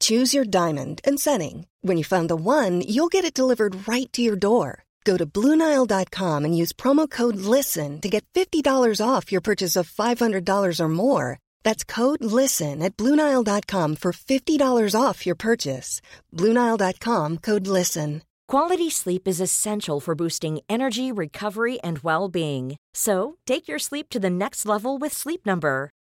Choose your diamond and setting. When you find the one, you'll get it delivered right to your door. Go to Bluenile.com and use promo code LISTEN to get $50 off your purchase of $500 or more. That's code LISTEN at Bluenile.com for $50 off your purchase. Bluenile.com code LISTEN. Quality sleep is essential for boosting energy, recovery, and well being. So take your sleep to the next level with Sleep Number.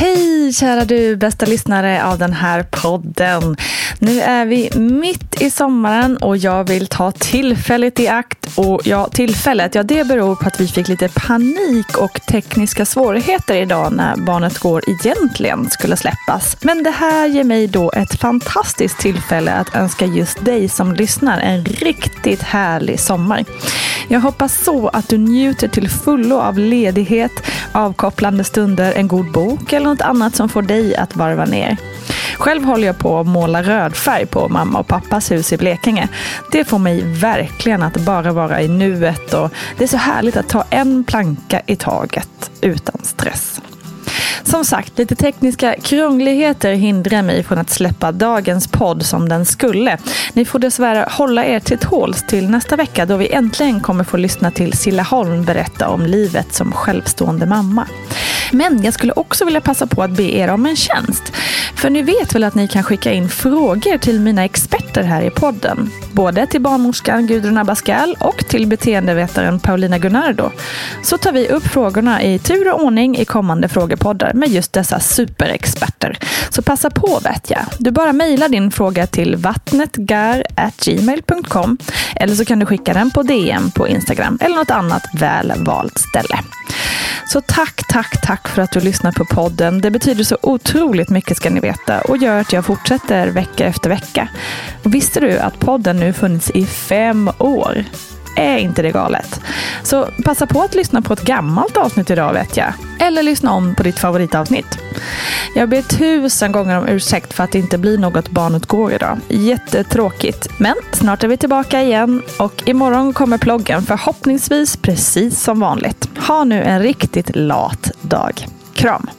Hej kära du bästa lyssnare av den här podden. Nu är vi mitt i sommaren och jag vill ta tillfället i akt. Och ja, tillfället, ja det beror på att vi fick lite panik och tekniska svårigheter idag när Barnet Går egentligen skulle släppas. Men det här ger mig då ett fantastiskt tillfälle att önska just dig som lyssnar en riktigt härlig sommar. Jag hoppas så att du njuter till fullo av ledighet, avkopplande stunder, en god bok eller något annat som får dig att varva ner. Själv håller jag på att måla rödfärg på mamma och pappas hus i Blekinge. Det får mig verkligen att bara vara i nuet och det är så härligt att ta en planka i taget utan stress. Som sagt, lite tekniska krångligheter hindrar mig från att släppa dagens podd som den skulle. Ni får dessvärre hålla er till tåls till nästa vecka då vi äntligen kommer få lyssna till Silla Holm berätta om livet som självstående mamma. Men jag skulle också vilja passa på att be er om en tjänst. För ni vet väl att ni kan skicka in frågor till mina experter här i podden. Både till barnmorskan Gudrun Abascal och till beteendevetaren Paulina Gunnardo. Så tar vi upp frågorna i tur och ordning i kommande frågepoddar med just dessa superexperter. Så passa på vet jag. Du bara mejlar din fråga till vattnetgar.gmail.com eller så kan du skicka den på DM på Instagram eller något annat väl valt ställe. Så tack, tack, tack för att du lyssnar på podden. Det betyder så otroligt mycket ska ni veta och gör att jag fortsätter vecka efter vecka. Och visste du att podden nu funnits i fem år? Är inte det galet? Så passa på att lyssna på ett gammalt avsnitt idag vet jag. Eller lyssna om på ditt favoritavsnitt. Jag ber tusen gånger om ursäkt för att det inte blir något barnutgår idag. Jättetråkigt. Men snart är vi tillbaka igen och imorgon kommer ploggen förhoppningsvis precis som vanligt. Ha nu en riktigt lat dag. Kram!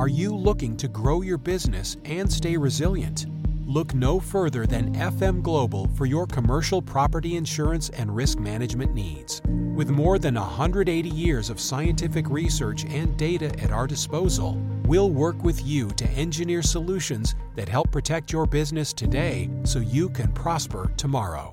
Are you looking to grow your business and stay resilient? Look no further than FM Global for your commercial property insurance and risk management needs. With more than 180 years of scientific research and data at our disposal, we'll work with you to engineer solutions that help protect your business today so you can prosper tomorrow.